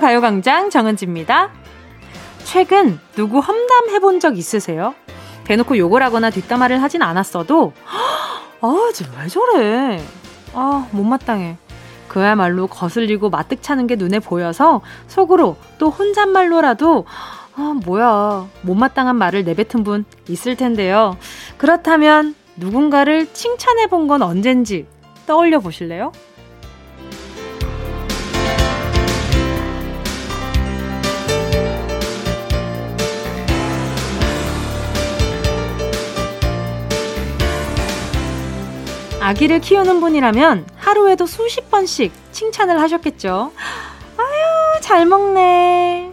가요광장 정은지입니다. 최근 누구 험담 해본 적 있으세요? 대놓고 욕을 하거나 뒷담화를 하진 않았어도, 아, 쟤왜 저래? 아, 못마땅해. 그야말로 거슬리고 마뜩차는 게 눈에 보여서 속으로 또 혼잣말로라도 아, 뭐야. 못마땅한 말을 내뱉은 분 있을 텐데요. 그렇다면 누군가를 칭찬해 본 건 언젠지 떠올려 보실래요? 아기를 키우는 분이라면 하루에도 수십 번씩 칭찬을 하셨겠죠. 아유, 잘 먹네.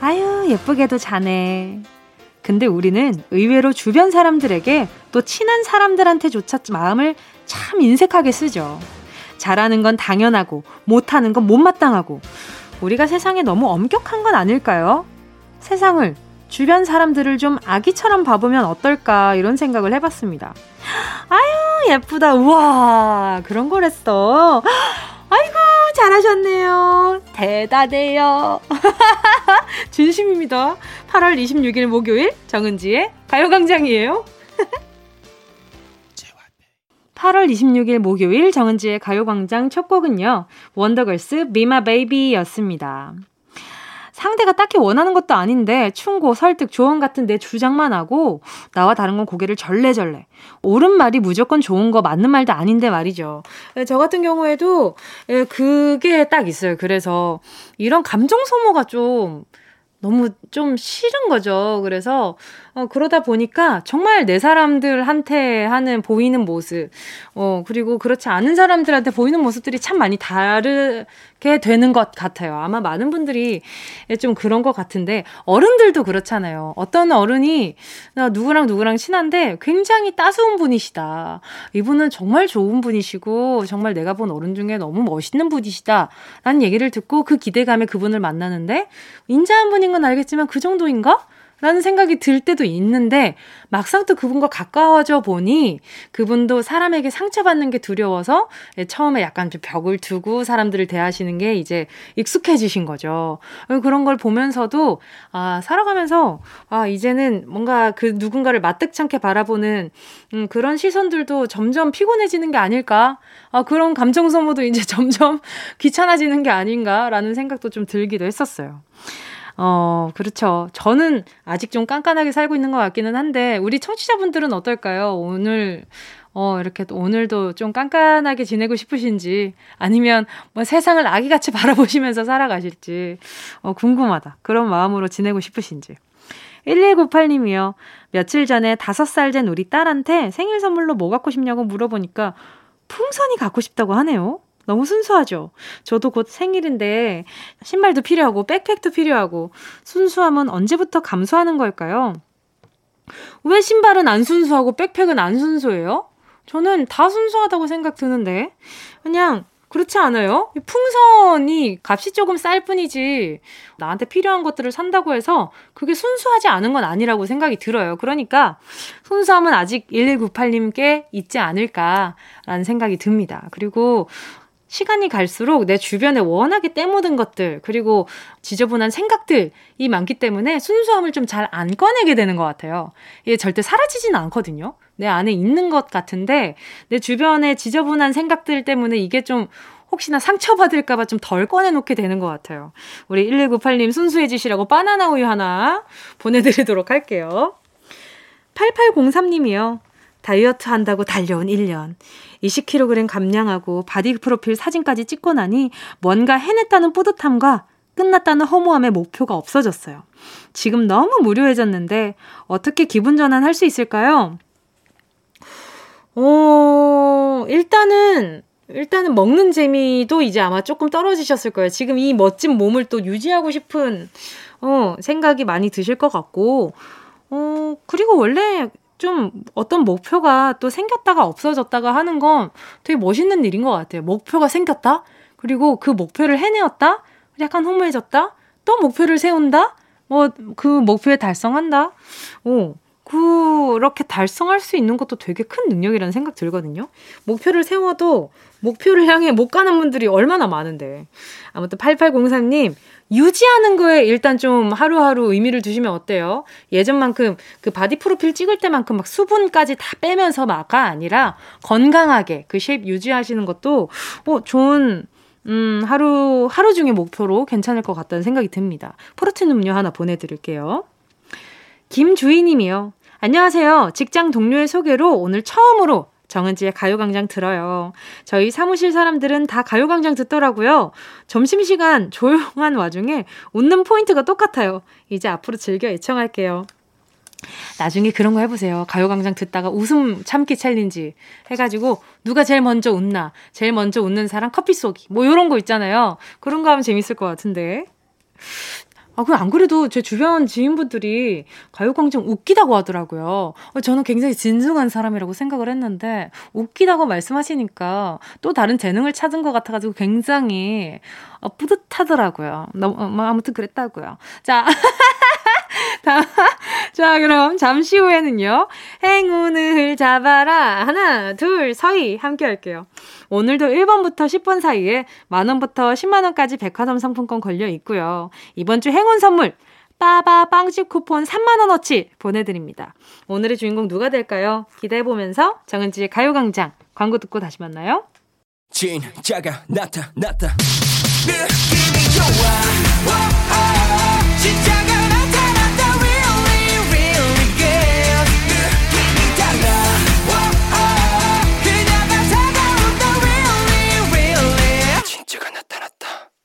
아유, 예쁘게도 자네. 근데 우리는 의외로 주변 사람들에게 또 친한 사람들한테조차 마음을 참 인색하게 쓰죠. 잘하는 건 당연하고, 못하는 건 못마땅하고, 우리가 세상에 너무 엄격한 건 아닐까요? 세상을, 주변 사람들을 좀 아기처럼 봐보면 어떨까, 이런 생각을 해봤습니다. 예쁘다. 우와, 그런 거랬어. 아이고, 잘하셨네요. 대단해요. 진심입니다. 8월 26일 목요일 정은지의 가요광장이에요. 8월 26일 목요일 정은지의 가요광장 첫 곡은요. 원더걸스 미마 베이비였습니다. 상대가 딱히 원하는 것도 아닌데 충고, 설득, 조언 같은 내 주장만 하고 나와 다른 건 고개를 절레절레. 옳은 말이 무조건 좋은 거 맞는 말도 아닌데 말이죠. 예, 저 같은 경우에도 예, 그게 딱 있어요. 그래서 이런 감정 소모가 좀 너무 좀 싫은 거죠. 그래서 어, 그러다 보니까 정말 내 사람들한테 하는 보이는 모습, 어, 그리고 그렇지 않은 사람들한테 보이는 모습들이 참 많이 다르게 되는 것 같아요. 아마 많은 분들이 좀 그런 것 같은데, 어른들도 그렇잖아요. 어떤 어른이 나 누구랑 누구랑 친한데 굉장히 따스운 분이시다. 이분은 정말 좋은 분이시고, 정말 내가 본 어른 중에 너무 멋있는 분이시다. 라는 얘기를 듣고 그 기대감에 그분을 만나는데, 인자한 분인 건 알겠지만 그 정도인가? 라는 생각이 들 때도 있는데 막상 또 그분과 가까워져 보니 그분도 사람에게 상처받는 게 두려워서 처음에 약간 좀 벽을 두고 사람들을 대하시는 게 이제 익숙해지신 거죠. 그런 걸 보면서도 아, 살아가면서 아, 이제는 뭔가 그 누군가를 마뜩찮게 바라보는 음, 그런 시선들도 점점 피곤해지는 게 아닐까? 아, 그런 감정 소모도 이제 점점 귀찮아지는 게 아닌가라는 생각도 좀 들기도 했었어요. 어, 그렇죠. 저는 아직 좀 깐깐하게 살고 있는 것 같기는 한데, 우리 청취자분들은 어떨까요? 오늘, 어, 이렇게 오늘도 좀 깐깐하게 지내고 싶으신지, 아니면 뭐 세상을 아기같이 바라보시면서 살아가실지, 어, 궁금하다. 그런 마음으로 지내고 싶으신지. 1198님이요. 며칠 전에 5살 된 우리 딸한테 생일 선물로 뭐 갖고 싶냐고 물어보니까 풍선이 갖고 싶다고 하네요. 너무 순수하죠? 저도 곧 생일인데 신발도 필요하고 백팩도 필요하고 순수함은 언제부터 감소하는 걸까요? 왜 신발은 안 순수하고 백팩은 안 순수해요? 저는 다 순수하다고 생각 드는데 그냥 그렇지 않아요? 풍선이 값이 조금 쌀 뿐이지 나한테 필요한 것들을 산다고 해서 그게 순수하지 않은 건 아니라고 생각이 들어요. 그러니까 순수함은 아직 1198님께 있지 않을까라는 생각이 듭니다. 그리고 시간이 갈수록 내 주변에 워낙에 때묻은 것들, 그리고 지저분한 생각들이 많기 때문에 순수함을 좀 잘 안 꺼내게 되는 것 같아요. 이게 절대 사라지진 않거든요. 내 안에 있는 것 같은데, 내 주변에 지저분한 생각들 때문에 이게 좀 혹시나 상처받을까봐 좀 덜 꺼내놓게 되는 것 같아요. 우리 1198님 순수해지시라고 바나나 우유 하나 보내드리도록 할게요. 8803님이요. 다이어트 한다고 달려온 1년. 20kg 감량하고 바디 프로필 사진까지 찍고 나니 뭔가 해냈다는 뿌듯함과 끝났다는 허무함의 목표가 없어졌어요. 지금 너무 무료해졌는데 어떻게 기분 전환할 수 있을까요? 어, 일단은 일단은 먹는 재미도 이제 아마 조금 떨어지셨을 거예요. 지금 이 멋진 몸을 또 유지하고 싶은 어, 생각이 많이 드실 것 같고 어, 그리고 원래 좀 어떤 목표가 또 생겼다가 없어졌다가 하는 건 되게 멋있는 일인 것 같아요. 목표가 생겼다? 그리고 그 목표를 해내었다? 약간 허무해졌다? 또 목표를 세운다? 뭐, 그 목표에 달성한다? 오, 그렇게 달성할 수 있는 것도 되게 큰 능력이라는 생각 들거든요. 목표를 세워도 목표를 향해 못 가는 분들이 얼마나 많은데. 아무튼 8803님, 유지하는 거에 일단 좀 하루하루 의미를 두시면 어때요? 예전만큼 그 바디 프로필 찍을 때만큼 막 수분까지 다 빼면서 막가 아니라 건강하게 그 shape 유지하시는 것도 어, 좋은 음, 하루, 하루 중에 목표로 괜찮을 것 같다는 생각이 듭니다. 프로틴 음료 하나 보내 드릴게요. 김주희 님이요. 안녕하세요. 직장 동료의 소개로 오늘 처음으로 정은지의 가요광장 들어요. 저희 사무실 사람들은 다 가요광장 듣더라고요. 점심시간 조용한 와중에 웃는 포인트가 똑같아요. 이제 앞으로 즐겨 애청할게요. 나중에 그런 거 해보세요. 가요광장 듣다가 웃음 참기 챌린지 해가지고 누가 제일 먼저 웃나, 제일 먼저 웃는 사람 커피 쏘기, 뭐 이런 거 있잖아요. 그런 거 하면 재밌을 것 같은데. 아, 그 안 그래도 제 주변 지인분들이 가요광장 웃기다고 하더라고요. 어, 저는 굉장히 진중한 사람이라고 생각을 했는데, 웃기다고 말씀하시니까 또 다른 재능을 찾은 것 같아가지고 굉장히 어, 뿌듯하더라고요. 너무, 어, 뭐 아무튼 그랬다고요. 자. 자, 그럼 잠시 후에는요. 행운을 잡아라. 하나, 둘, 서희. 함께 할게요. 오늘도 1번부터 10번 사이에 만원부터 10만원까지 백화점 상품권 걸려 있고요. 이번 주 행운 선물. 빠바 빵집 쿠폰 3만원어치 보내드립니다. 오늘의 주인공 누가 될까요? 기대해보면서 정은지의 가요광장 광고 듣고 다시 만나요. 진짜가 나타났다. 느낌이 좋아.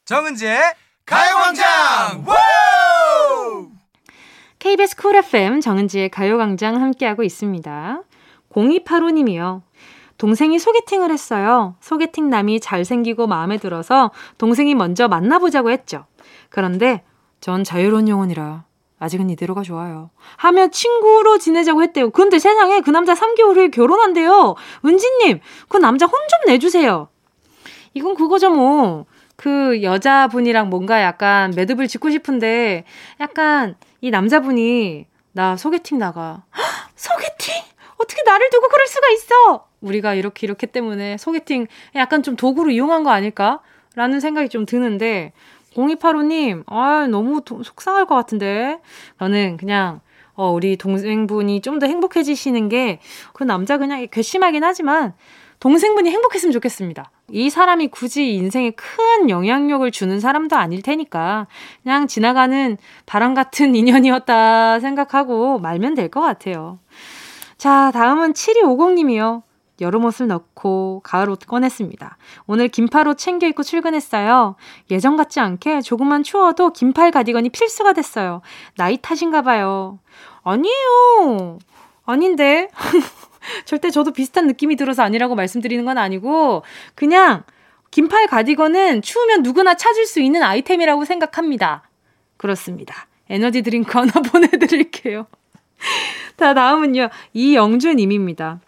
정은지의 가요광장 KBS 쿨 FM 정은지의 가요광장 함께하고 있습니다. 0285님이요. 동생이 소개팅을 했어요. 소개팅 남이 잘생기고 마음에 들어서 동생이 먼저 만나보자고 했죠. 그런데 전 자유로운 영혼이라 아직은 이대로가 좋아요. 하며 친구로 지내자고 했대요. 근데 세상에 그 남자 3개월 후에 결혼한대요. 은지님, 그 남자 혼 좀 내주세요. 이건 그거죠 뭐. 그 여자분이랑 뭔가 약간 매듭을 짓고 싶은데 약간 이 남자분이 나 소개팅 나가. 헉, 소개팅? 어떻게 나를 두고 그럴 수가 있어? 우리가 이렇게 이렇게 때문에 소개팅 약간 좀 도구로 이용한 거 아닐까? 라는 생각이 좀 드는데 0285님, 아 너무 도, 속상할 것 같은데. 저는 그냥 어, 우리 동생분이 좀 더 행복해지시는 게 그 남자 그냥 괘씸하긴 하지만 동생분이 행복했으면 좋겠습니다. 이 사람이 굳이 인생에 큰 영향력을 주는 사람도 아닐 테니까 그냥 지나가는 바람 같은 인연이었다 생각하고 말면 될 것 같아요. 자, 다음은 7250님이요. 여름 옷을 넣고 가을 옷 꺼냈습니다. 오늘 긴팔 옷 챙겨 입고 출근했어요. 예전 같지 않게 조금만 추워도 긴팔 가디건이 필수가 됐어요. 나이 탓인가 봐요. 아니에요. 아닌데. 절대 저도 비슷한 느낌이 들어서 아니라고 말씀드리는 건 아니고 그냥 긴팔 가디건은 추우면 누구나 찾을 수 있는 아이템이라고 생각합니다. 그렇습니다. 에너지 드링크 하나 보내드릴게요. 자, 다음은요. 이영주님입니다.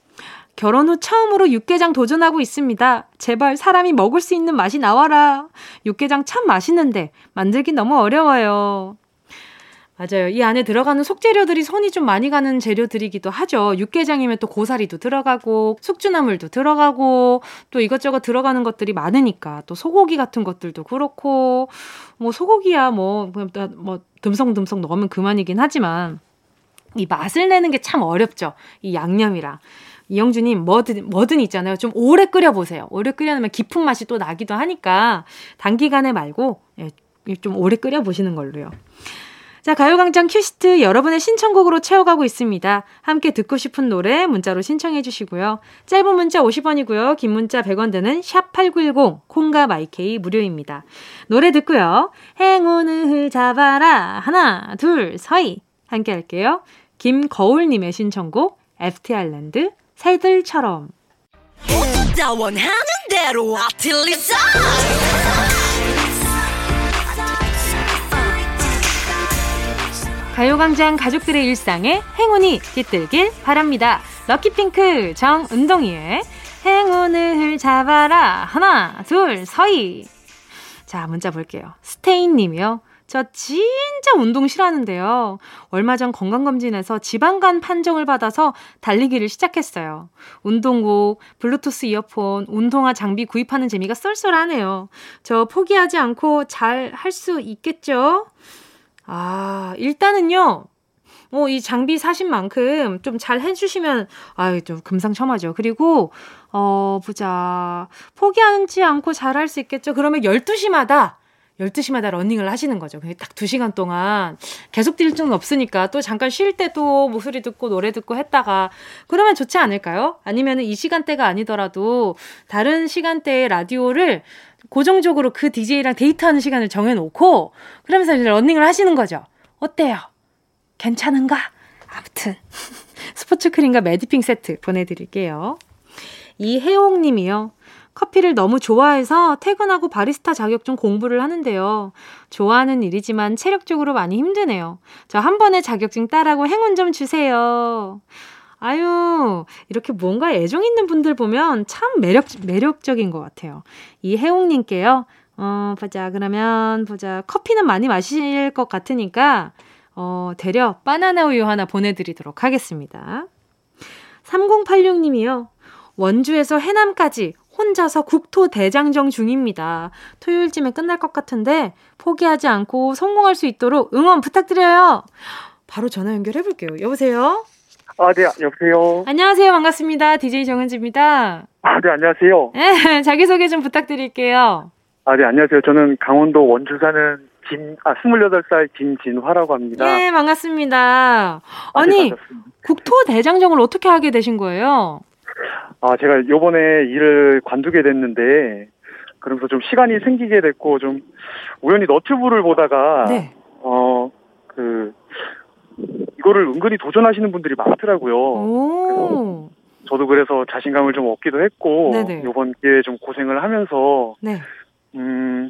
결혼 후 처음으로 육개장 도전하고 있습니다. 제발 사람이 먹을 수 있는 맛이 나와라. 육개장 참 맛있는데 만들기 너무 어려워요. 맞아요. 이 안에 들어가는 속재료들이 손이 좀 많이 가는 재료들이기도 하죠. 육개장이면 또 고사리도 들어가고 숙주나물도 들어가고 또 이것저것 들어가는 것들이 많으니까 또 소고기 같은 것들도 그렇고 뭐 소고기야 뭐, 뭐 듬성듬성 넣으면 그만이긴 하지만 이 맛을 내는 게 참 어렵죠. 이 양념이랑. 이영주님, 뭐든, 뭐든 있잖아요. 좀 오래 끓여 보세요. 오래 끓여놓으면 깊은 맛이 또 나기도 하니까 단기간에 말고 예, 좀 오래 끓여 보시는 걸로요. 자, 가요광장 큐시트 여러분의 신청곡으로 채워가고 있습니다. 함께 듣고 싶은 노래 문자로 신청해 주시고요. 짧은 문자 50원이고요. 긴 문자 100원 드는 샵8910 콩과 마이케이 무료입니다. 노래 듣고요. 행운을 잡아라. 하나, 둘, 서희. 함께 할게요. 김거울님의 신청곡 FT 아일랜드 새들처럼. 원하는 대로 아틀리사 가요광장 가족들의 일상에 행운이 깃들길 바랍니다. 럭키핑크 정은동이의 행운을 잡아라. 하나, 둘, 서희. 자, 문자 볼게요. 스테인 님이요. 저 진짜 운동 싫어하는데요. 얼마 전 건강검진에서 지방간 판정을 받아서 달리기를 시작했어요. 운동복, 블루투스 이어폰, 운동화 장비 구입하는 재미가 쏠쏠하네요. 저 포기하지 않고 잘 할 수 있겠죠? 아, 일단은요. 뭐, 이 장비 사신 만큼 좀 잘 해주시면, 아유, 좀 금상첨화죠. 그리고, 어, 보자. 포기하지 않고 잘할 수 있겠죠. 그러면 12시마다 12시마다 러닝을 하시는 거죠. 딱 2시간 동안 계속 뛸 수는 없으니까 또 잠깐 쉴 때 또 목소리 듣고 노래 듣고 했다가 그러면 좋지 않을까요? 아니면 이 시간대가 아니더라도 다른 시간대에 라디오를 고정적으로 그 DJ랑 데이트하는 시간을 정해놓고 그러면서 이제 러닝을 하시는 거죠. 어때요? 괜찮은가? 아무튼 스포츠 크림과 매디핑 세트 보내드릴게요. 이혜옥 님이요. 커피를 너무 좋아해서 퇴근하고 바리스타 자격증 공부를 하는데요. 좋아하는 일이지만 체력적으로 많이 힘드네요. 저 한 번에 자격증 따라고 행운 좀 주세요. 아유, 이렇게 뭔가 애정 있는 분들 보면 참 매력, 매력적인 것 같아요. 이혜웅님께요. 어, 보자. 그러면, 보자. 커피는 많이 마실 것 같으니까, 어, 되려 바나나 우유 하나 보내드리도록 하겠습니다. 3086님이요. 원주에서 해남까지 혼자서 국토 대장정 중입니다. 토요일쯤에 끝날 것 같은데 포기하지 않고 성공할 수 있도록 응원 부탁드려요. 바로 전화 연결해 볼게요. 여보세요? 아, 네, 여보세요? 안녕하세요. 반갑습니다. DJ 정은지입니다. 아, 네, 안녕하세요. 네, 자기소개 좀 부탁드릴게요. 아, 네, 안녕하세요. 저는 강원도 원주 사는 김, 아, 28살 김진화라고 합니다. 네, 반갑습니다. 아, 니 네, 국토 대장정을 어떻게 하게 되신 거예요? 아, 제가 요번에 일을 관두게 됐는데, 그러면서 좀 시간이 생기게 됐고, 좀 우연히 너튜브를 보다가, 네. 어, 그, 이거를 은근히 도전하시는 분들이 많더라고요. 저도 그래서 자신감을 좀 얻기도 했고, 네네. 요번 기회에 좀 고생을 하면서, 네. 음,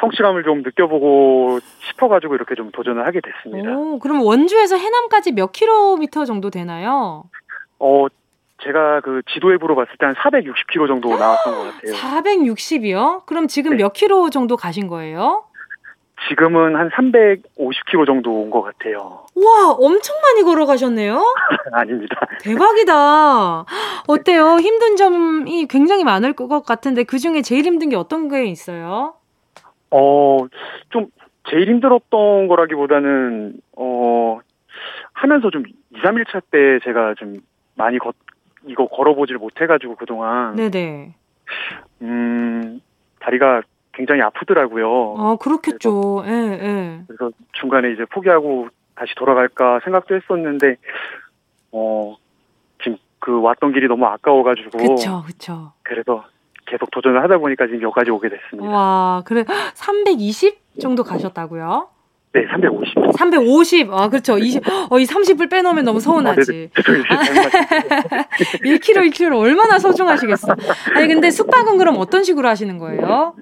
성취감을 좀 느껴보고 싶어가지고 이렇게 좀 도전을 하게 됐습니다. 오, 그럼 원주에서 해남까지 몇 킬로미터 정도 되나요? 어, 제가 그 지도 앱으로 봤을 때 한 460km 정도 나왔던 것 같아요. 460이요? 그럼 지금 네. 몇 킬로 정도 가신 거예요? 지금은 한 350km 정도 온 것 같아요. 와, 엄청 많이 걸어가셨네요? 아닙니다. 대박이다. 어때요? 힘든 점이 굉장히 많을 것 같은데 그 중에 제일 힘든 게 어떤 게 있어요? 어, 좀 제일 힘들었던 거라기보다는 어 하면서 좀 2, 3일 차 때 제가 좀 많이 걷, 이거 걸어보질 못해가지고 그동안. 네네. 음, 다리가 굉장히 아프더라고요. 아, 그렇겠죠. 그래서, 예, 예. 그래서 중간에 이제 포기하고 다시 돌아갈까 생각도 했었는데, 어, 지금 그 왔던 길이 너무 아까워가지고. 그쵸, 그쵸. 그래서 계속 도전을 하다 보니까 지금 여기까지 오게 됐습니다. 와, 그래. 320 정도 가셨다고요? 네, 350. 350. 아, 그렇죠. 20, 어, 이 30을 빼놓으면 너무 서운하지. 아, 1kg, 1kg 얼마나 소중하시겠어. 아니, 근데 숙박은 그럼 어떤 식으로 하시는 거예요?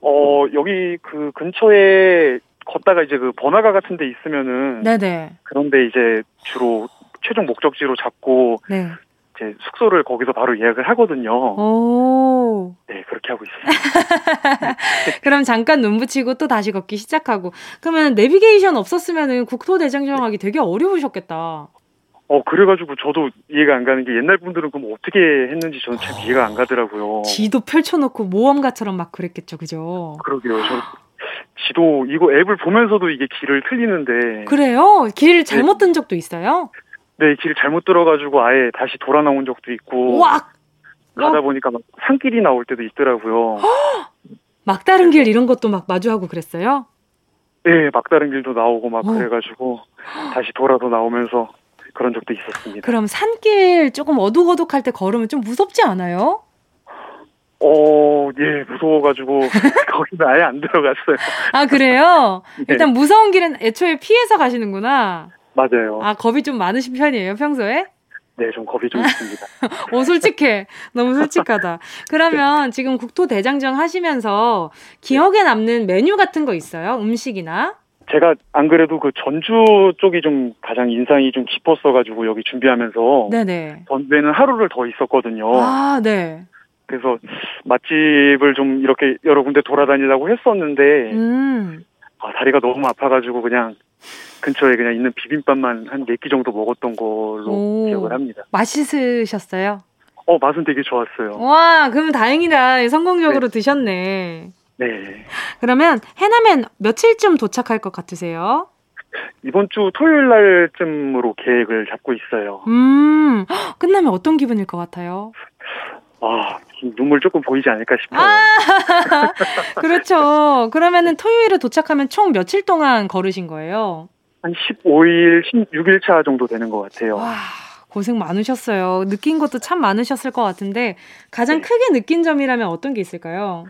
어, 여기 그 근처에 걷다가 이제 그 번화가 같은 데 있으면은. 네네. 그런데 이제 주로 최종 목적지로 잡고. 네. 제 숙소를 거기서 바로 예약을 하거든요. 오. 네, 그렇게 하고 있어요. 그럼 잠깐 눈 붙이고 또 다시 걷기 시작하고. 그러면 내비게이션 없었으면은 국토 대장정하기 되게 어려우셨겠다. 어, 그래가지고 저도 이해가 안 가는 게 옛날 분들은 그럼 어떻게 했는지 저는 참 이해가 안 가더라고요. 지도 펼쳐놓고 모험가처럼 막 그랬겠죠, 그죠? 그러게요. 저 지도 이거 앱을 보면서도 이게 길을 틀리는데. 그래요? 길 잘못 네. 든 적도 있어요? 네, 길 잘못 들어가지고 아예 다시 돌아 나온 적도 있고. 와! 가다 보니까 막 산길이 나올 때도 있더라고요. 막다른 길 이런 것도 막 마주하고 그랬어요? 네, 막다른 길도 나오고 막 어. 그래가지고 다시 돌아서 나오면서 그런 적도 있었습니다. 그럼 산길 조금 어둑어둑할 때 걸으면 좀 무섭지 않아요? 어, 예, 무서워가지고 거기는 아예 안 들어갔어요. 아 그래요? 네. 일단 무서운 길은 애초에 피해서 가시는구나. 맞아요. 아, 겁이 좀 많으신 편이에요, 평소에? 네, 좀 겁이 좀 있습니다. 오, 솔직해. 너무 솔직하다. 그러면 지금 국토대장정 하시면서 기억에 남는 메뉴 같은 거 있어요? 음식이나? 제가 안 그래도 그 전주 쪽이 좀 가장 인상이 좀 깊었어가지고 여기 준비하면서. 네네. 전주에는 하루를 더 있었거든요. 아, 네. 그래서 맛집을 좀 이렇게 여러 군데 돌아다니려고 했었는데, 음. 아, 다리가 너무 아파가지고 그냥 근처에 그냥 있는 비빔밥만 한 4끼 정도 먹었던 걸로 오, 기억을 합니다. 맛있으셨어요? 어, 맛은 되게 좋았어요. 와, 그럼 다행이다. 성공적으로 네. 드셨네. 네. 그러면 해남엔 며칠쯤 도착할 것 같으세요? 이번 주 토요일 날쯤으로 계획을 잡고 있어요. 음, 끝나면 어떤 기분일 것 같아요? 아, 눈물 조금 보이지 않을까 싶어요. 아, 그렇죠. 그러면은 토요일에 도착하면 총 며칠 동안 걸으신 거예요? 한 15일, 16일 차 정도 되는 것 같아요. 와, 고생 많으셨어요. 느낀 것도 참 많으셨을 것 같은데 가장 네. 크게 느낀 점이라면 어떤 게 있을까요?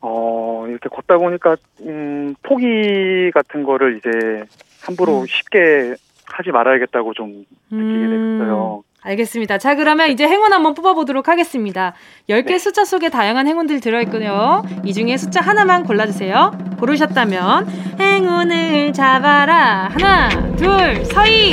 어, 이렇게 걷다 보니까, 음, 포기 같은 거를 이제 함부로 음. 쉽게 하지 말아야겠다고 좀 느끼게 음. 됐어요. 알겠습니다. 자, 그러면 이제 행운 한번 뽑아보도록 하겠습니다. 10개 네. 숫자 속에 다양한 행운들이 들어있군요. 이 중에 숫자 하나만 골라주세요. 고르셨다면, 행운을 잡아라. 하나, 둘, 서희.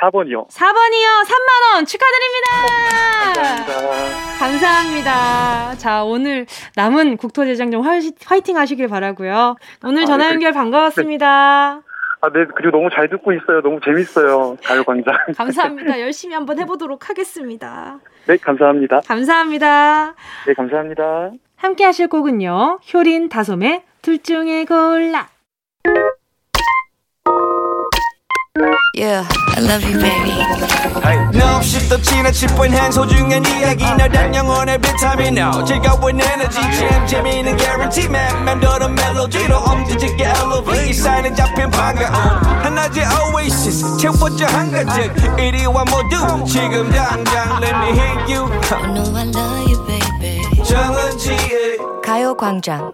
4번이요. 4번이요. 3만원 축하드립니다. 감사합니다. 감사합니다. 자, 오늘 남은 국토대장정 화이팅 하시길 바라고요 오늘 아, 전화 네. 연결 반가웠습니다. 아, 네, 그리고 너무 잘 듣고 있어요. 너무 재밌어요. 가요광장. 감사합니다. 열심히 한번 해보도록 하겠습니다. 네, 감사합니다. 감사합니다. 네, 감사합니다. 함께 하실 곡은요. 효린 다솜의 둘 중에 골라. Yeah, I love you, baby. No, 없이 또 지나칠 뻔한 소중한 이야기. 너란 영혼의 비타민. No 즐거운 에너지. 참 재미있는 guarantee. man 맘대로 멜로디로 엄지짓게 elevate 이 사인은 잡힌 반가움 하나의 oasis. 채워져 한가득. 이리와 모두 지금 당장 let me hit you. I know I love you, baby. 정은지의 가요광장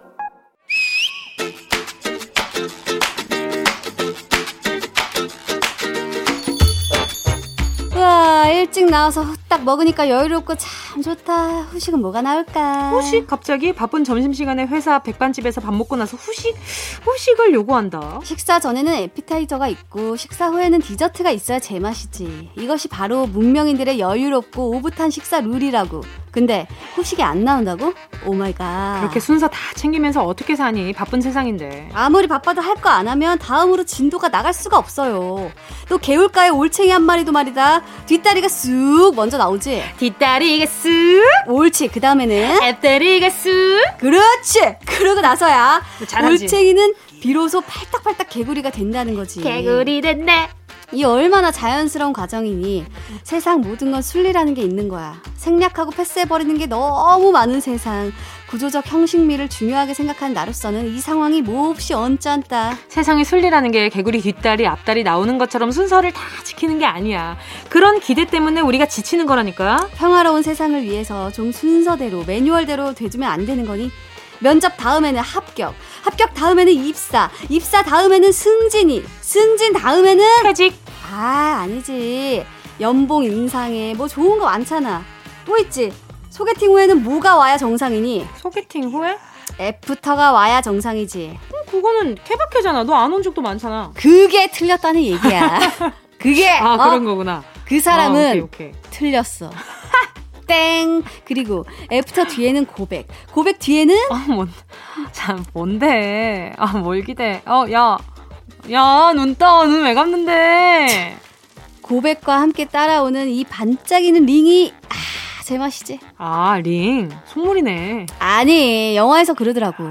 우와 일찍 나와서 후딱 먹으니까 여유롭고 참 좋다. 후식은 뭐가 나올까? 후식? 갑자기 바쁜 점심시간에 회사 백반집에서 밥 먹고 나서 후식? 후식을 요구한다. 식사 전에는 에피타이저가 있고 식사 후에는 디저트가 있어야 제맛이지. 이것이 바로 문명인들의 여유롭고 오붓한 식사 룰이라고 근데 후식이 안 나온다고? oh my god. 그렇게 순서 다 챙기면서 어떻게 사니? 바쁜 세상인데. 아무리 바빠도 할 거 안 하면 다음으로 진도가 나갈 수가 없어요. 또 개울가에 올챙이 한 마리도 말이다. 뒷다리가 쑥 먼저 나오지. 뒷다리가 쑥. 옳지. 그 다음에는 앞다리가 쑥. 그렇지. 그러고 나서야 잘하지. 올챙이는 비로소 팔딱팔딱 개구리가 된다는 거지. 개구리 됐네. 이 얼마나 자연스러운 과정이니 세상 모든 건 순리라는 게 있는 거야. 생략하고 패스해버리는 게 너무 많은 세상. 구조적 형식미를 중요하게 생각하는 나로서는 이 상황이 몹시 언짢다. 세상의 순리라는 게 개구리 뒷다리, 앞다리 나오는 것처럼 순서를 다 지키는 게 아니야. 그런 기대 때문에 우리가 지치는 거라니까. 평화로운 세상을 위해서 좀 순서대로, 매뉴얼대로 돼주면 안 되는 거니? 면접 다음에는 합격, 합격 다음에는 입사, 입사 다음에는 승진이, 승진 다음에는 퇴직. 아, 아니지. 연봉 인상에 뭐 좋은 거 많잖아. 또 있지. 소개팅 후에는 뭐가 와야 정상이니? 소개팅 후에? 애프터가 와야 정상이지. 음, 그거는 케바케잖아. 너 안 온 적도 많잖아. 그게 틀렸다는 얘기야. 그게 아 어? 그런 거구나. 그 사람은 아, 오케이, 오케이. 틀렸어. 땡. 그리고 애프터 뒤에는 고백. 고백 뒤에는 아, 뭔, 참 뭔데? 아, 뭘 기대? 어, 야, 야, 눈 떠, 눈 왜 감는데? 고백과 함께 따라오는 이 반짝이는 링이 아, 제 맛이지. 아, 링. 속물이네. 아니, 영화에서 그러더라고.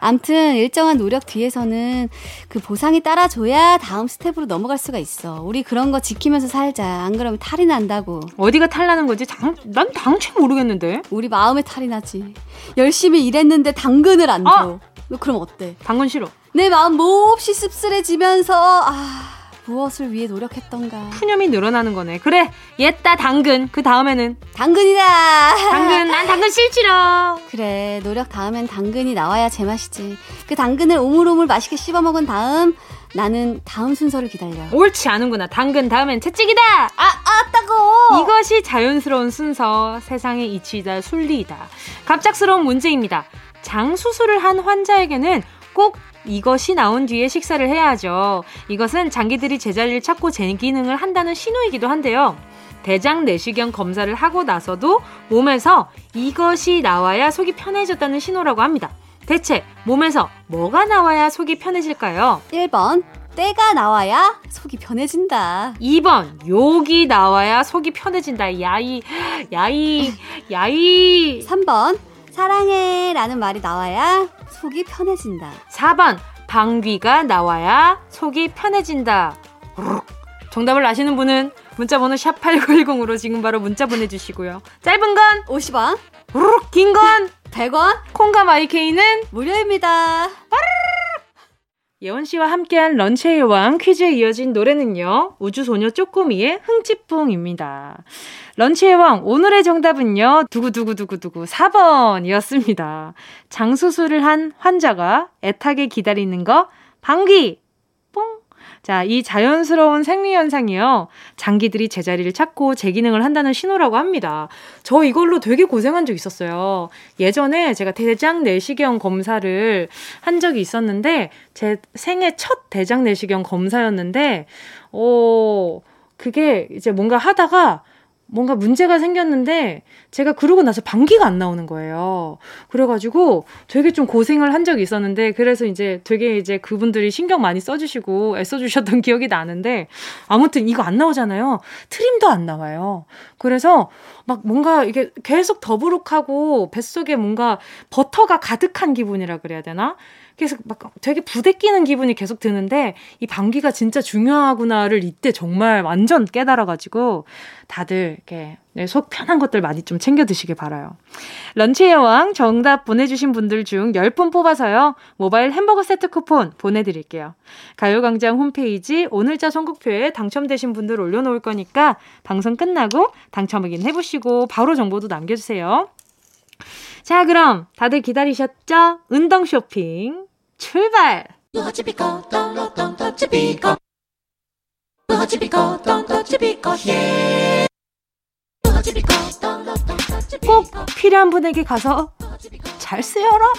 암튼 일정한 노력 뒤에서는 그 보상이 따라줘야 다음 스텝으로 넘어갈 수가 있어. 우리 그런 거 지키면서 살자. 안 그러면 탈이 난다고. 어디가 탈 나는 거지? 당, 난 당최 모르겠는데. 우리 마음에 탈이 나지. 열심히 일했는데 당근을 안 줘. 아! 그럼 어때? 당근 싫어. 내 마음 몹시 씁쓸해지면서 아 무엇을 위해 노력했던가. 푸념이 늘어나는 거네. 그래, 옛다 당근. 그 다음에는 당근이다. 당근, 난 당근 싫지러. 그래, 노력 다음엔 당근이 나와야 제맛이지. 그 당근을 오물오물 맛있게 씹어 먹은 다음 나는 다음 순서를 기다려. 옳지 않은구나. 당근 다음엔 채찍이다. 아, 아따고. 이것이 자연스러운 순서, 세상의 이치이다, 순리이다. 갑작스러운 문제입니다. 장 수술을 한 환자에게는 꼭 이것이 나온 뒤에 식사를 해야죠. 이것은 장기들이 제자리를 찾고 재기능을 한다는 신호이기도 한데요. 대장 내시경 검사를 하고 나서도 몸에서 이것이 나와야 속이 편해졌다는 신호라고 합니다. 대체 몸에서 뭐가 나와야 속이 편해질까요? 1번 때가 나와야 속이 편해진다. 2번 욕이 나와야 속이 편해진다. 야이 야이 야이 3번 사랑해 라는 말이 나와야 속이 편해진다. 4번 방귀가 나와야 속이 편해진다. 정답을 아시는 분은 문자번호 샵8910으로 지금 바로 문자 보내주시고요. 짧은 건 50원, 긴 건 100원, 콩과 마이케이는 무료입니다. 예원 씨와 함께한 런치의 왕 퀴즈에 이어진 노래는요. 우주소녀 쪼꼬미의 흥찌뿡입니다. 런치의 왕 오늘의 정답은요. 두구두구두구두구 4번이었습니다. 장수술을 한 환자가 애타게 기다리는 거 방귀 자, 이 자연스러운 생리현상이요. 장기들이 제자리를 찾고 재기능을 한다는 신호라고 합니다. 저 이걸로 되게 고생한 적 있었어요. 예전에 제가 대장 내시경 검사를 한 적이 있었는데, 제 생애 첫 대장 내시경 검사였는데, 어, 그게 이제 뭔가 하다가 뭔가 문제가 생겼는데 제가 그러고 나서 방귀가 안 나오는 거예요. 그래가지고 되게 좀 고생을 한 적이 있었는데 그래서 이제 되게 이제 그분들이 신경 많이 써주시고 애써주셨던 기억이 나는데 아무튼 이거 안 나오잖아요. 트림도 안 나와요. 그래서 막 뭔가 이게 계속 더부룩하고 뱃속에 뭔가 버터가 가득한 기분이라 그래야 되나? 그래서 막 되게 부대끼는 기분이 계속 드는데 이 방귀가 진짜 중요하구나를 이때 정말 완전 깨달아가지고 다들 이렇게 네, 속 편한 것들 많이 좀 챙겨 드시길 바라요. 런치의 여왕 정답 보내주신 분들 중 10분 뽑아서요. 모바일 햄버거 세트 쿠폰 보내드릴게요. 가요광장 홈페이지 오늘자 선곡표에 당첨되신 분들 올려놓을 거니까 방송 끝나고 당첨 확인 해보시고 바로 정보도 남겨주세요. 자, 그럼 다들 기다리셨죠? 운동 쇼핑 출발! 꼭 필요한 분에게 가서 잘 쓰여라!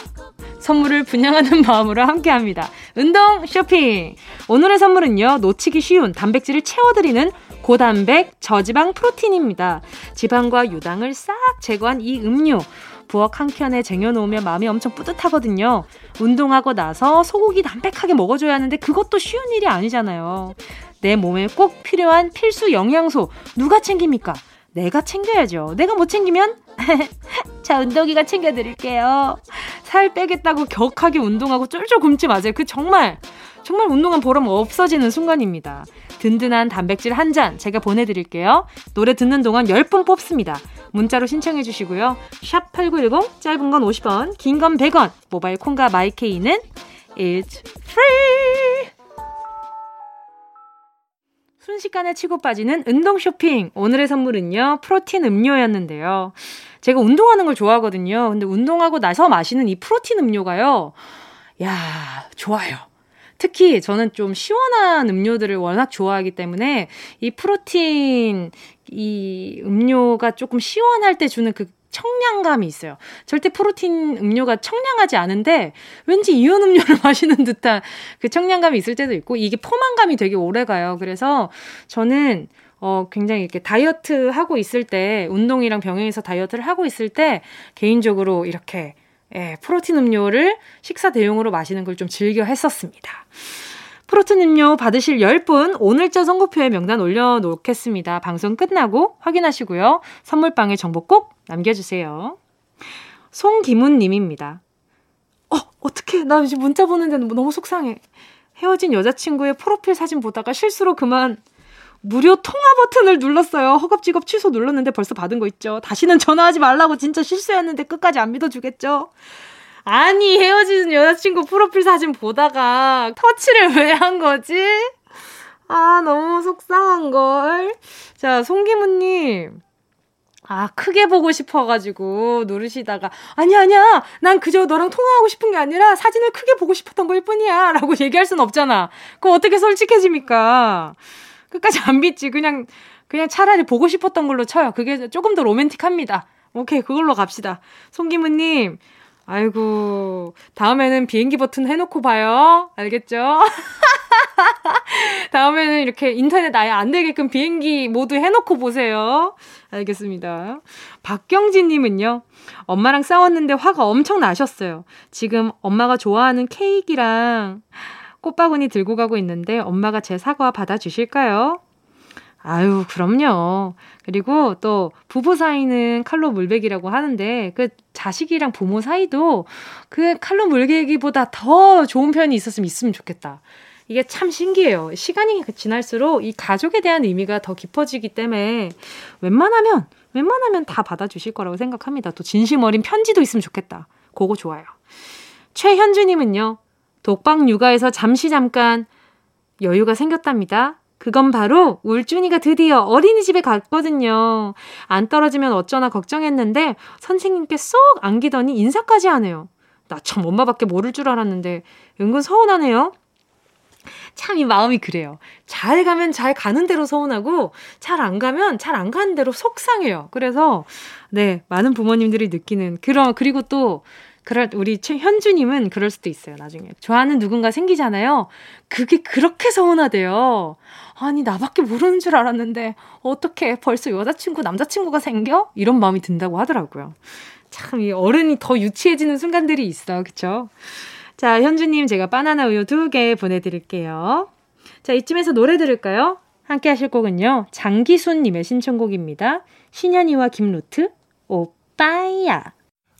선물을 분양하는 마음으로 함께 합니다. 운동 쇼핑! 오늘의 선물은요, 놓치기 쉬운 단백질을 채워드리는 고단백 저지방 프로틴입니다. 지방과 유당을 싹 제거한 이 음료. 부엌 한켠에 쟁여놓으면 마음이 엄청 뿌듯하거든요. 운동하고 나서 소고기 담백하게 먹어줘야 하는데 그것도 쉬운 일이 아니잖아요. 내 몸에 꼭 필요한 필수 영양소 누가 챙깁니까? 내가 챙겨야죠. 내가 못 챙기면 자 운동이가 챙겨드릴게요. 살 빼겠다고 격하게 운동하고 쫄쫄 굶지 마세요. 그 정말 정말 운동한 보람 없어지는 순간입니다. 든든한 단백질 한 잔 제가 보내드릴게요. 노래 듣는 동안 10분 뽑습니다. 문자로 신청해 주시고요. 샵 8910 짧은 건 50원, 긴 건 100원. 모바일 콩과 마이케이는 It's free. 순식간에 치고 빠지는 운동 쇼핑. 오늘의 선물은요, 프로틴 음료였는데요. 제가 운동하는 걸 좋아하거든요. 근데 운동하고 나서 마시는 이 프로틴 음료가요, 야, 좋아요. 특히 저는 좀 시원한 음료들을 워낙 좋아하기 때문에 이 프로틴 이 음료가 조금 시원할 때 주는 그 청량감이 있어요. 절대 프로틴 음료가 청량하지 않은데 왠지 이온 음료를 마시는 듯한 그 청량감이 있을 때도 있고 이게 포만감이 되게 오래 가요. 그래서 저는 어, 굉장히 이렇게 다이어트 하고 있을 때, 운동이랑 병행해서 다이어트를 하고 있을 때, 개인적으로 이렇게, 예, 프로틴 음료를 식사 대용으로 마시는 걸 좀 즐겨 했었습니다. 프로틴 음료 받으실 10분 오늘자 선고표에 명단 올려놓겠습니다. 방송 끝나고 확인하시고요. 선물방에 정보 꼭 남겨주세요. 송기문 님입니다. 어, 어떡해. 나 이제 문자 보는데 너무 속상해. 헤어진 여자친구의 프로필 사진 보다가 실수로 그만 무료 통화 버튼을 눌렀어요. 허겁지겁 취소 눌렀는데 벌써 받은 거 있죠. 다시는 전화하지 말라고 진짜 실수였는데 끝까지 안 믿어주겠죠? 아니, 헤어지는 여자친구 프로필 사진 보다가 터치를 왜 한 거지? 아, 너무 속상한걸. 자, 송기무님. 아, 크게 보고 싶어가지고 누르시다가, 아니야, 아니야. 난 그저 너랑 통화하고 싶은 게 아니라 사진을 크게 보고 싶었던 걸 뿐이야. 라고 얘기할 순 없잖아. 그거 어떻게 솔직해집니까? 끝까지 안 믿지. 그냥, 그냥 차라리 보고 싶었던 걸로 쳐요. 그게 조금 더 로맨틱합니다. 오케이, 그걸로 갑시다. 송기무님, 아이고, 다음에는 비행기 버튼 해놓고 봐요. 알겠죠? 다음에는 이렇게 인터넷 아예 안 되게끔 비행기 모두 해놓고 보세요. 알겠습니다. 박경진님은요, 엄마랑 싸웠는데 화가 엄청 나셨어요. 지금 엄마가 좋아하는 케이크랑 꽃바구니 들고 가고 있는데 엄마가 제 사과 받아주실까요? 아유, 그럼요. 그리고 또 부부 사이는 칼로 물베기라고 하는데 그 자식이랑 부모 사이도 그 칼로 물베기보다 더 좋은 편이 있었으면 있으면 좋겠다. 이게 참 신기해요. 시간이 지날수록 이 가족에 대한 의미가 더 깊어지기 때문에 웬만하면 웬만하면 다 받아주실 거라고 생각합니다. 또 진심 어린 편지도 있으면 좋겠다. 그거 좋아요. 최현주님은요. 독방 육아에서 잠시 잠깐 여유가 생겼답니다. 그건 바로 울준이가 드디어 어린이집에 갔거든요. 안 떨어지면 어쩌나 걱정했는데 선생님께 쏙 안기더니 인사까지 하네요. 나 참 엄마밖에 모를 줄 알았는데 은근 서운하네요. 참 이 마음이 그래요. 잘 가면 잘 가는 대로 서운하고 잘 안 가면 잘 안 가는 대로 속상해요. 그래서 네 많은 부모님들이 느끼는 그런 그리고 또 그럴 우리 현주님은 그럴 수도 있어요. 나중에 좋아하는 누군가 생기잖아요. 그게 그렇게 서운하대요. 아니 나밖에 모르는 줄 알았는데 어떻게 벌써 여자친구 남자친구가 생겨? 이런 마음이 든다고 하더라고요. 참 이 어른이 더 유치해지는 순간들이 있어, 그쵸? 자 현주님 제가 바나나 우유 두 개 보내드릴게요. 자 이쯤에서 노래 들을까요? 함께 하실 곡은요 장기순님의 신청곡입니다. 신현이와 김루트 오빠야.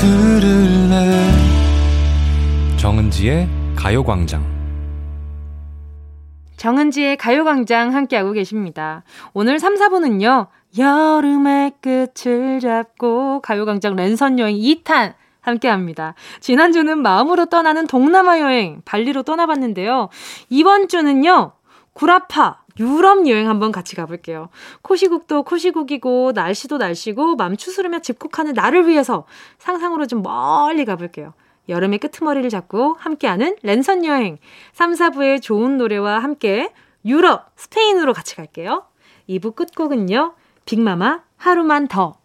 들을래 정은지의 가요광장 정은지의 가요광장 함께하고 계십니다. 오늘 3, 4분은요. 여름의 끝을 잡고 가요광장 랜선 여행 2탄 함께 합니다. 지난주는 마음으로 떠나는 동남아 여행 발리로 떠나봤는데요. 이번 주는요. 구라파 유럽 여행 한번 같이 가볼게요. 코시국도 코시국이고 날씨도 날씨고 맘 추스르며 집콕하는 나를 위해서 상상으로 좀 멀리 가볼게요. 여름의 끄트머리를 잡고 함께하는 랜선 여행 3, 4부의 좋은 노래와 함께 유럽, 스페인으로 같이 갈게요. 2부 끝곡은요. 빅마마 하루만 더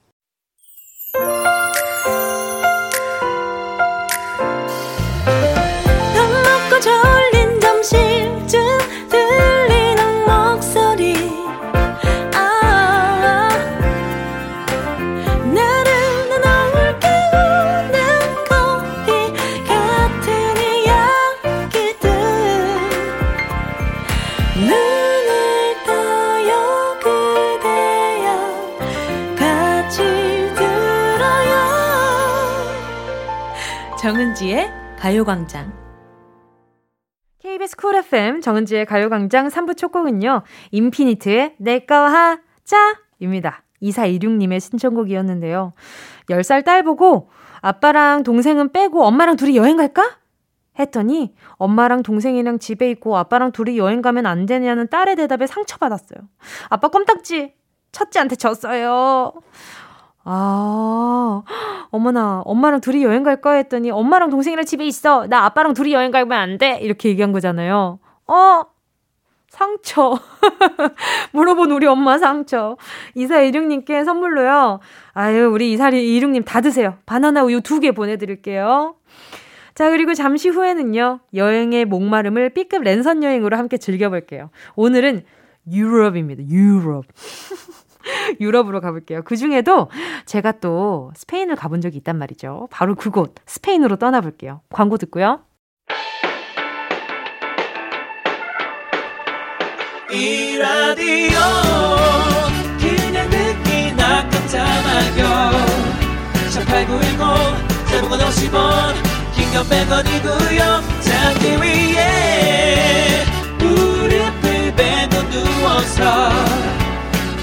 정은지의 가요광장. KBS 쿨 FM 정은지의 가요광장 3부 첫 곡은요. 인피니트의 내꺼 하자입니다. 2426님의 신청곡이었는데요. 10살 딸 보고 아빠랑 동생은 빼고 엄마랑 둘이 여행 갈까? 했더니 엄마랑 동생이랑 집에 있고 아빠랑 둘이 여행 가면 안 되냐는 딸의 대답에 상처받았어요. 아빠 껌딱지 첫째한테 졌어요. 아, 어머나, 엄마랑 둘이 여행 갈까 했더니 엄마랑 동생이랑 집에 있어. 나 아빠랑 둘이 여행 가면 안 돼. 이렇게 얘기한 거잖아요. 어? 상처. 물어본 우리 엄마 상처. 이사이륙님께 선물로요. 아유, 우리 이사이륙님 다 드세요. 바나나 우유 두 개 보내드릴게요. 자, 그리고 잠시 후에는요, 여행의 목마름을 B급 랜선 여행으로 함께 즐겨볼게요. 오늘은 유럽입니다. 유럽. 유럽으로 가볼게요. 그 중에도 제가 또 스페인을 가본 적이 있단 말이죠. 바로 그곳, 스페인으로 떠나볼게요. 광고 듣고요. 이 라디오 그냥 듣기나 깜짝마요 18910 대목원 50원 긴건 100원이고요 잠기 위에 무릎을 베고 누워서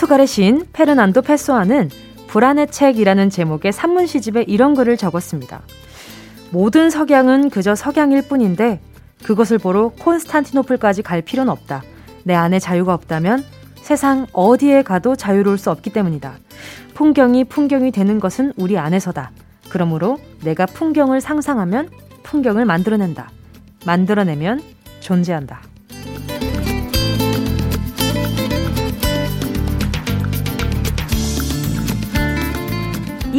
포르투갈의 신 페르난도 페소아는 불안의 책이라는 제목의 산문 시집에 이런 글을 적었습니다. 모든 석양은 그저 석양일 뿐인데 그것을 보러 콘스탄티노플까지 갈 필요는 없다. 내 안에 자유가 없다면 세상 어디에 가도 자유로울 수 없기 때문이다. 풍경이 풍경이 되는 것은 우리 안에서다. 그러므로 내가 풍경을 상상하면 풍경을 만들어낸다. 만들어내면 존재한다.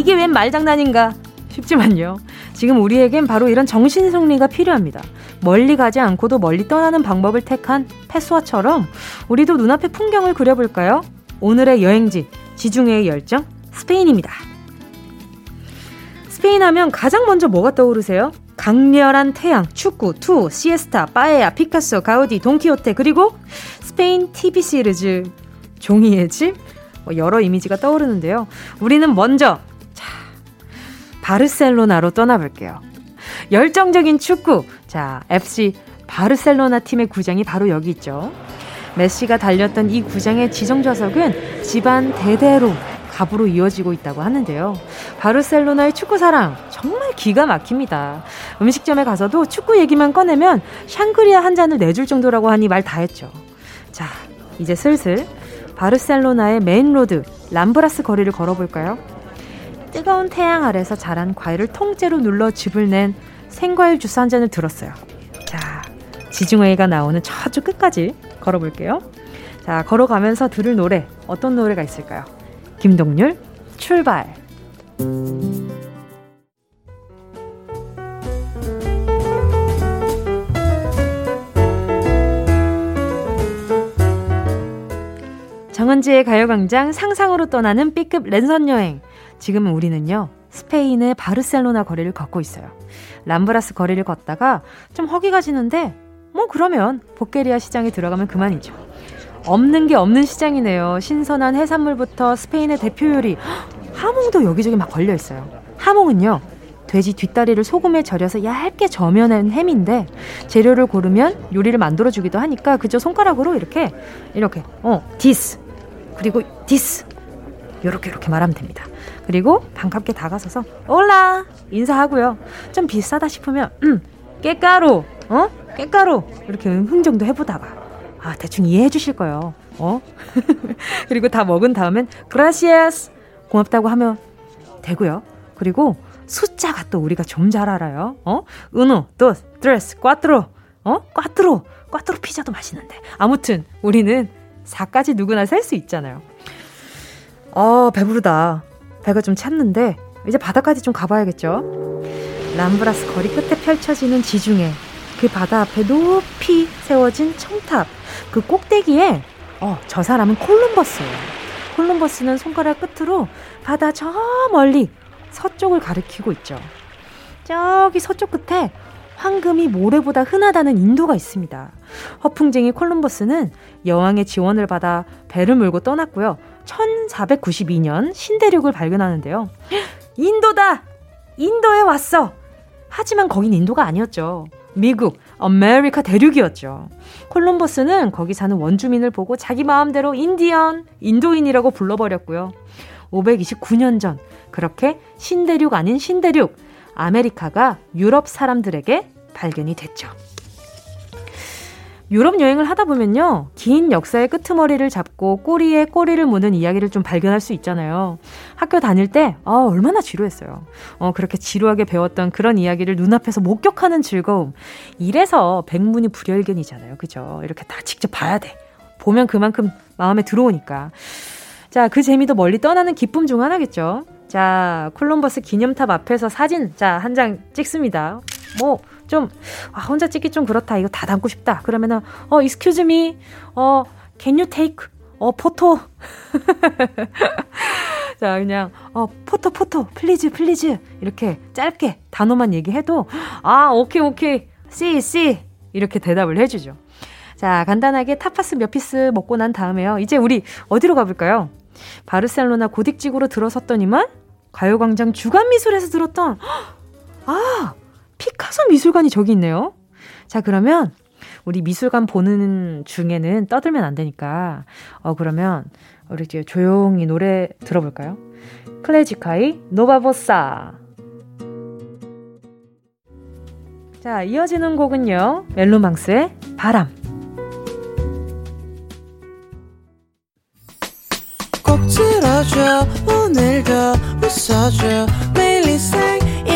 이게 웬 말장난인가 싶지만요. 지금 우리에겐 바로 이런 정신 승리가 필요합니다. 멀리 가지 않고도 멀리 떠나는 방법을 택한 패스와처럼 우리도 눈앞에 풍경을 그려볼까요? 오늘의 여행지, 지중해의 열정, 스페인입니다. 스페인 하면 가장 먼저 뭐가 떠오르세요? 강렬한 태양, 축구, 투우, 시에스타, 빠에야, 피카소, 가우디, 돈키호테, 그리고 스페인 TV 시리즈 종이의 집? 뭐 여러 이미지가 떠오르는데요. 우리는 먼저 바르셀로나로 떠나볼게요. 열정적인 축구. 자, FC 바르셀로나 팀의 구장이 바로 여기 있죠. 메시가 달렸던 이 구장의 지정 좌석은 집안 대대로 갑으로 이어지고 있다고 하는데요. 바르셀로나의 축구 사랑 정말 기가 막힙니다. 음식점에 가서도 축구 얘기만 꺼내면 샹그리아 한 잔을 내줄 정도라고 하니 말 다 했죠. 자, 이제 슬슬 바르셀로나의 main road 람브라스 거리를 걸어볼까요? 뜨거운 태양 아래서 자란 과일을 통째로 눌러 즙을 낸 생과일 주스 한 잔을 들었어요. 자, 지중해가 나오는 저쪽 끝까지 걸어볼게요. 자, 걸어가면서 들을 노래, 어떤 노래가 있을까요? 김동률, 출발. 정은지의 가요광장 상상으로 떠나는 B급 랜선 여행. 지금은 우리는요, 스페인의 바르셀로나 거리를 걷고 있어요. 람브라스 거리를 걷다가 좀 허기가 지는데, 뭐 그러면 보케리아 시장에 들어가면 그만이죠. 없는 게 없는 시장이네요. 신선한 해산물부터 스페인의 대표 요리, 하몽도 여기저기 막 걸려 있어요. 하몽은요, 돼지 뒷다리를 소금에 절여서 얇게 저면한 햄인데 재료를 고르면 요리를 만들어 주기도 하니까 그저 손가락으로 이렇게 이렇게 어 this 그리고 this 요렇게 이렇게 말하면 됩니다. 그리고 반갑게 다가서서 hola 인사하고요. 좀 비싸다 싶으면 음 qué caro 어 qué caro 이렇게 흥 정도 해보다가 아 대충 이해해 주실 거예요. 어 그리고 다 먹은 다음엔 gracias 고맙다고 하면 되고요. 그리고 숫자가 또 우리가 좀 잘 알아요. 어도 드레스 꽈트로 어 꽈트로 꽈트로 피자도 맛있는데 아무튼 우리는 4까지 누구나 셀 수 있잖아요. 어 배부르다. 배가 좀 찼는데 이제 바다까지 좀 가봐야겠죠. 람브라스 거리 끝에 펼쳐지는 지중해 그 바다 앞에 높이 세워진 청탑 그 꼭대기에 어, 저 사람은 콜럼버스예요. 콜럼버스는 손가락 끝으로 바다 저 멀리 서쪽을 가리키고 있죠. 저기 서쪽 끝에 황금이 모래보다 흔하다는 인도가 있습니다. 허풍쟁이 콜럼버스는 여왕의 지원을 받아 배를 몰고 떠났고요. 1492년 신대륙을 발견하는데요. 인도다! 인도에 왔어! 하지만 거긴 인도가 아니었죠. 미국, 아메리카 대륙이었죠. 콜럼버스는 거기 사는 원주민을 보고 자기 마음대로 인디언, 인도인이라고 불러버렸고요. 529년 전, 그렇게 신대륙 아닌 신대륙, 아메리카가 유럽 사람들에게 발견이 됐죠. 유럽 여행을 하다 보면요. 긴 역사의 끄트머리를 잡고 꼬리에 꼬리를 무는 이야기를 좀 발견할 수 있잖아요. 학교 다닐 때, 아, 얼마나 지루했어요. 어, 그렇게 지루하게 배웠던 그런 이야기를 눈앞에서 목격하는 즐거움. 이래서 백문이 불여일견이잖아요. 그죠? 이렇게 다 직접 봐야 돼. 보면 그만큼 마음에 들어오니까. 자, 그 재미도 멀리 떠나는 기쁨 중 하나겠죠. 자, 콜럼버스 기념탑 앞에서 사진, 자, 한 장 찍습니다. 뭐, 좀, 아, 혼자 찍기 좀 그렇다. 이거 다 담고 싶다. 그러면은, 어, excuse me, 어, can you take, 어, photo. 자, 그냥, 어, photo, photo, please, please. 이렇게 짧게 단어만 얘기해도, 아, 오케이, 오케이, sí, sí. 이렇게 대답을 해 주죠. 자, 간단하게 타파스 몇 piece 먹고 난 다음에요. 이제 우리 어디로 가볼까요? 바르셀로나 고딕지구로 들어섰더니만 가요광장 주간미술에서 들었던 아 피카소 미술관이 저기 있네요. 자, 그러면 우리 미술관 보는 중에는 떠들면 안 되니까. 어, 그러면 우리 이제 조용히 노래 들어볼까요? 클래지콰이 Nova Bossa. 자, 이어지는 곡은요. 멜로망스의 바람. 꼭 들어줘 오늘도 웃어줘 매일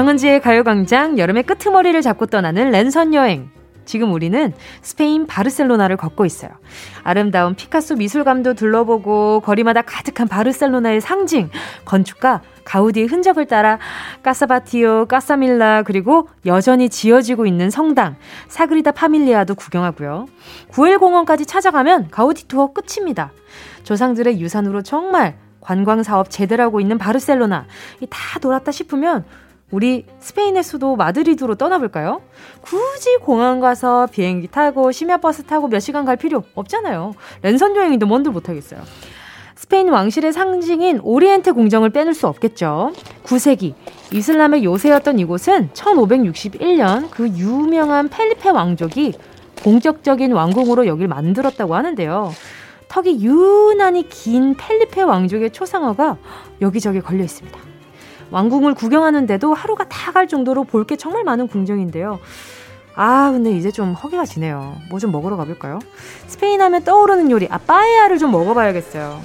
정은지의 가요광장 여름의 끄트머리를 잡고 떠나는 랜선 여행. 지금 우리는 스페인 바르셀로나를 걷고 있어요. 아름다운 피카소 미술관도 둘러보고 거리마다 가득한 바르셀로나의 상징, 건축가 가우디의 흔적을 따라 까사바티오, 까사밀라 그리고 여전히 지어지고 있는 성당 사그리다 파밀리아도 구경하고요. 9일 공원까지 찾아가면 가우디 투어 끝입니다. 조상들의 유산으로 정말 관광 사업 제대로 하고 있는 바르셀로나 다 돌았다 싶으면 우리 스페인의 수도 마드리드로 떠나볼까요? 굳이 공항 가서 비행기 타고 심야버스 타고 몇 시간 갈 필요 없잖아요. 랜선 여행인데 뭔들 못하겠어요. 스페인 왕실의 상징인 오리엔테 궁정을 빼놓을 수 없겠죠. 9세기 이슬람의 요새였던 이곳은 1561년 그 유명한 펠리페 왕족이 공적적인 왕궁으로 여길 만들었다고 하는데요. 턱이 유난히 긴 펠리페 왕족의 초상화가 여기저기 걸려 있습니다. 왕궁을 구경하는데도 하루가 다 갈 정도로 볼 게 정말 많은 궁정인데요. 아, 근데 이제 좀 허기가 지네요. 뭐 좀 먹으러 가볼까요? 스페인 하면 떠오르는 요리, 아, 빠에야를 좀 먹어봐야겠어요.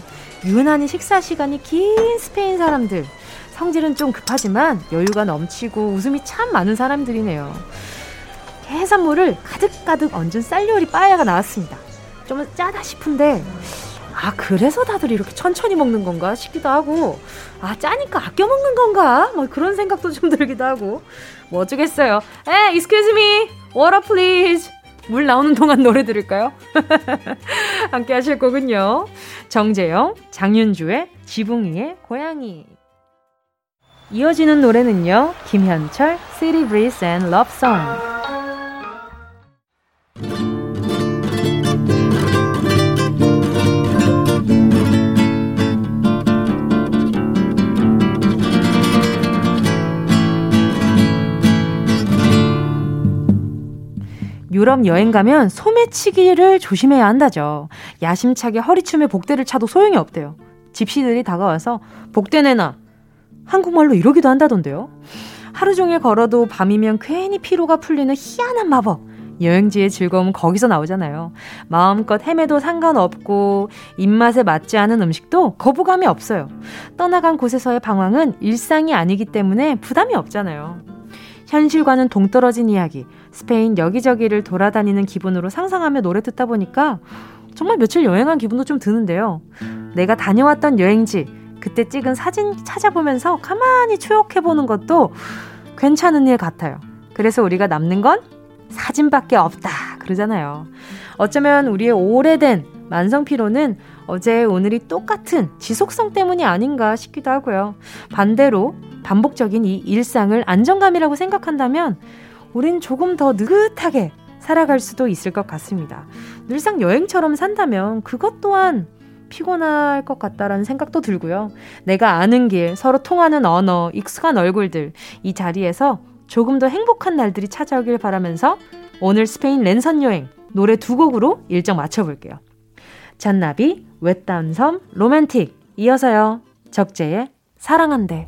유난히 식사 시간이 긴 스페인 사람들. 성질은 좀 급하지만 여유가 넘치고 웃음이 참 많은 사람들이네요. 해산물을 가득가득 얹은 쌀 요리 빠에야가 나왔습니다. 좀 짜다 싶은데 아, 그래서 다들 이렇게 천천히 먹는 건가 싶기도 하고, 아, 짜니까 아껴 먹는 건가? 뭐 그런 생각도 좀 들기도 하고, 뭐 어쩌겠어요. 에, excuse me, water please. 물 나오는 동안 노래 들을까요? 함께 하실 곡은요. 정재영, 장윤주의 지붕 위의 고양이. 이어지는 노래는요. 김현철, City Breeze and Love Song. 유럽 여행 가면 소매치기를 조심해야 한다죠. 야심차게 허리춤에 복대를 차도 소용이 없대요. 집시들이 다가와서 복대 내놔. 한국말로 이러기도 한다던데요. 하루 종일 걸어도 밤이면 괜히 피로가 풀리는 희한한 마법. 여행지의 즐거움은 거기서 나오잖아요. 마음껏 헤매도 상관없고 입맛에 맞지 않은 음식도 거부감이 없어요. 떠나간 곳에서의 방황은 일상이 아니기 때문에 부담이 없잖아요. 현실과는 동떨어진 이야기, 스페인 여기저기를 돌아다니는 기분으로 상상하며 노래 듣다 보니까 정말 며칠 여행한 기분도 좀 드는데요. 내가 다녀왔던 여행지, 그때 찍은 사진 찾아보면서 가만히 추억해보는 것도 괜찮은 일 같아요. 그래서 우리가 남는 건 사진밖에 없다. 그러잖아요. 어쩌면 우리의 오래된 만성피로는 어제 오늘이 똑같은 지속성 때문이 아닌가 싶기도 하고요. 반대로 반복적인 이 일상을 안정감이라고 생각한다면 우린 조금 더 느긋하게 살아갈 수도 있을 것 같습니다. 늘상 여행처럼 산다면 그것 또한 피곤할 것 같다라는 생각도 들고요. 내가 아는 길, 서로 통하는 언어, 익숙한 얼굴들, 이 자리에서 조금 더 행복한 날들이 찾아오길 바라면서 오늘 스페인 랜선 여행 노래 두 곡으로 일정 맞춰볼게요. 잔나비, 외딴 섬, 로맨틱, 이어서요. 적재의 사랑한대.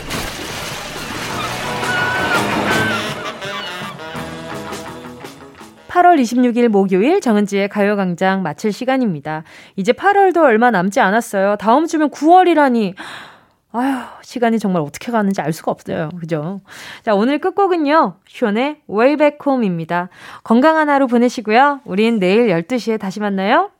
8월 26일 목요일 정은지의 가요광장 마칠 시간입니다. 이제 8월도 얼마 남지 않았어요. 다음 주면 9월이라니. 아휴, 시간이 정말 어떻게 가는지 알 수가 없어요. 그죠? 자, 오늘 끝곡은요. 션의 Way Back Home입니다. 건강한 하루 보내시고요. 우린 내일 12시에 다시 만나요.